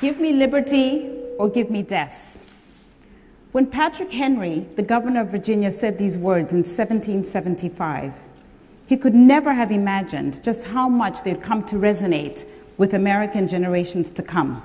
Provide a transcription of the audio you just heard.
Give me liberty or give me death. When Patrick Henry, the governor of Virginia, said these words in 1775, he could never have imagined just how much they'd come to resonate with American generations to come.